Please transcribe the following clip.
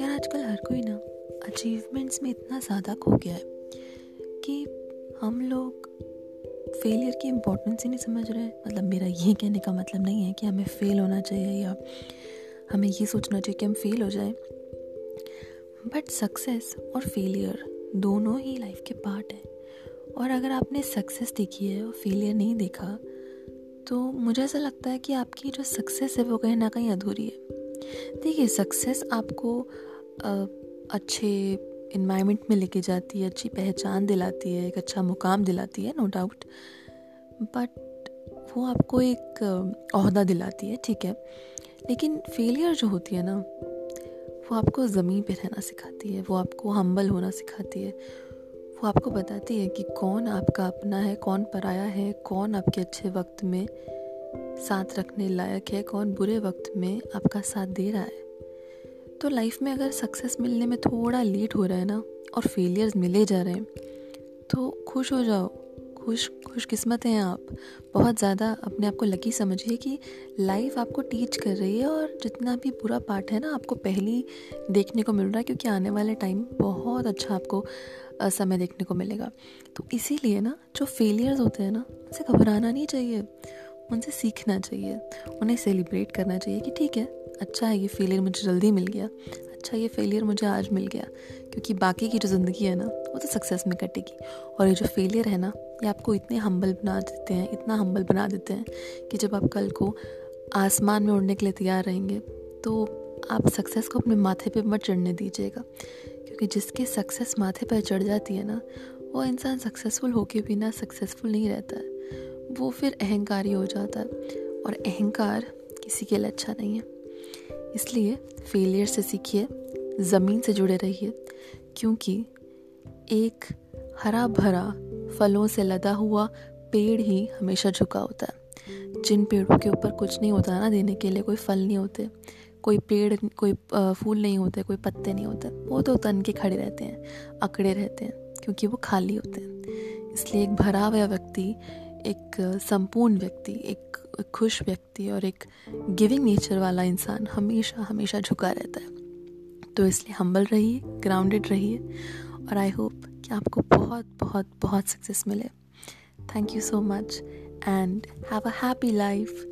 यार आजकल हर कोई ना अचीवमेंट्स में इतना ज़्यादा खो गया है कि हम लोग फेलियर की इम्पोर्टेंस ही नहीं समझ रहे मतलब मेरा ये कहने का मतलब नहीं है कि हमें फेल होना चाहिए या हमें ये सोचना चाहिए कि हम फेल हो जाए। बट सक्सेस और फेलियर दोनों ही लाइफ के पार्ट हैं। और अगर आपने सक्सेस देखी है और फेलियर नहीं देखा तो मुझे ऐसा लगता है कि आपकी जो सक्सेस है वो कहीं ना कहीं अधूरी है। देखिए सक्सेस आपको अच्छे इन्वायरमेंट में लेके जाती है, अच्छी पहचान दिलाती है, एक अच्छा मुकाम दिलाती है नो डाउट बट वो आपको एक अहदा दिलाती है, ठीक है? लेकिन फेलियर जो होती है ना, वो आपको ज़मीन पे रहना सिखाती है, वो आपको हम्बल होना सिखाती है। वो आपको बताती है कि कौन आपका अपना है, कौन पराया है, कौन आपके अच्छे वक्त में साथ रखने लायक है, कौन बुरे वक्त में आपका साथ दे रहा है। तो लाइफ में अगर सक्सेस मिलने में थोड़ा लेट हो रहा है ना और फेलियर्स मिले जा रहे हैं तो खुश हो जाओ। खुश, खुशकिस्मत हैं आप। बहुत ज़्यादा अपने आप को लकी समझिए कि लाइफ आपको टीच कर रही है और जितना भी बुरा पार्ट है ना आपको पहली देखने को मिल रहा है, क्योंकि आने वाले टाइम बहुत अच्छा आपको समय देखने को मिलेगा। तो इसीलिए ना, जो फेलियर्स होते हैं ना, उनसे घबराना नहीं चाहिए। उनसे सीखना चाहिए। उन्हें सेलिब्रेट करना चाहिए कि ठीक है अच्छा है, ये फेलियर मुझे जल्दी मिल गया। अच्छा ये फेलियर मुझे आज मिल गया। क्योंकि बाकी की जो ज़िंदगी है ना, वो तो सक्सेस में कटेगी। और ये जो फेलियर है ना, ये आपको इतने हम्बल बना देते हैं, इतना हम्बल बना देते हैं कि जब आप कल को आसमान में उड़ने के लिए तैयार रहेंगे तो आप सक्सेस को अपने माथे पे मत चढ़ने दीजिएगा। क्योंकि जिसके सक्सेस माथे पर चढ़ जाती है ना, वो इंसान सक्सेसफुल होके भी ना सक्सेसफुल नहीं रहता है। वो फिर अहंकारी हो जाता है और अहंकार किसी के लिए अच्छा नहीं है। इसलिए फेलियर से सीखिए, ज़मीन से जुड़े रहिए, क्योंकि एक हरा भरा फलों से लदा हुआ पेड़ ही हमेशा झुका होता है। जिन पेड़ों के ऊपर कुछ नहीं होता ना देने के लिए, कोई फल नहीं होते। कोई पेड़, कोई फूल नहीं होते, कोई पत्ते नहीं होते, वो तो तन के खड़े रहते हैं, अकड़े रहते हैं, क्योंकि वो खाली होते हैं। इसलिए एक भरा हुआ व्यक्ति, एक संपूर्ण व्यक्ति, एक खुश व्यक्ति और एक गिविंग नेचर वाला इंसान हमेशा हमेशा झुका रहता है। तो इसलिए हम्बल रहिए ग्राउंडेड रहिए और आई होप कि आपको बहुत बहुत बहुत सक्सेस मिले। Thank you so much and have a happy life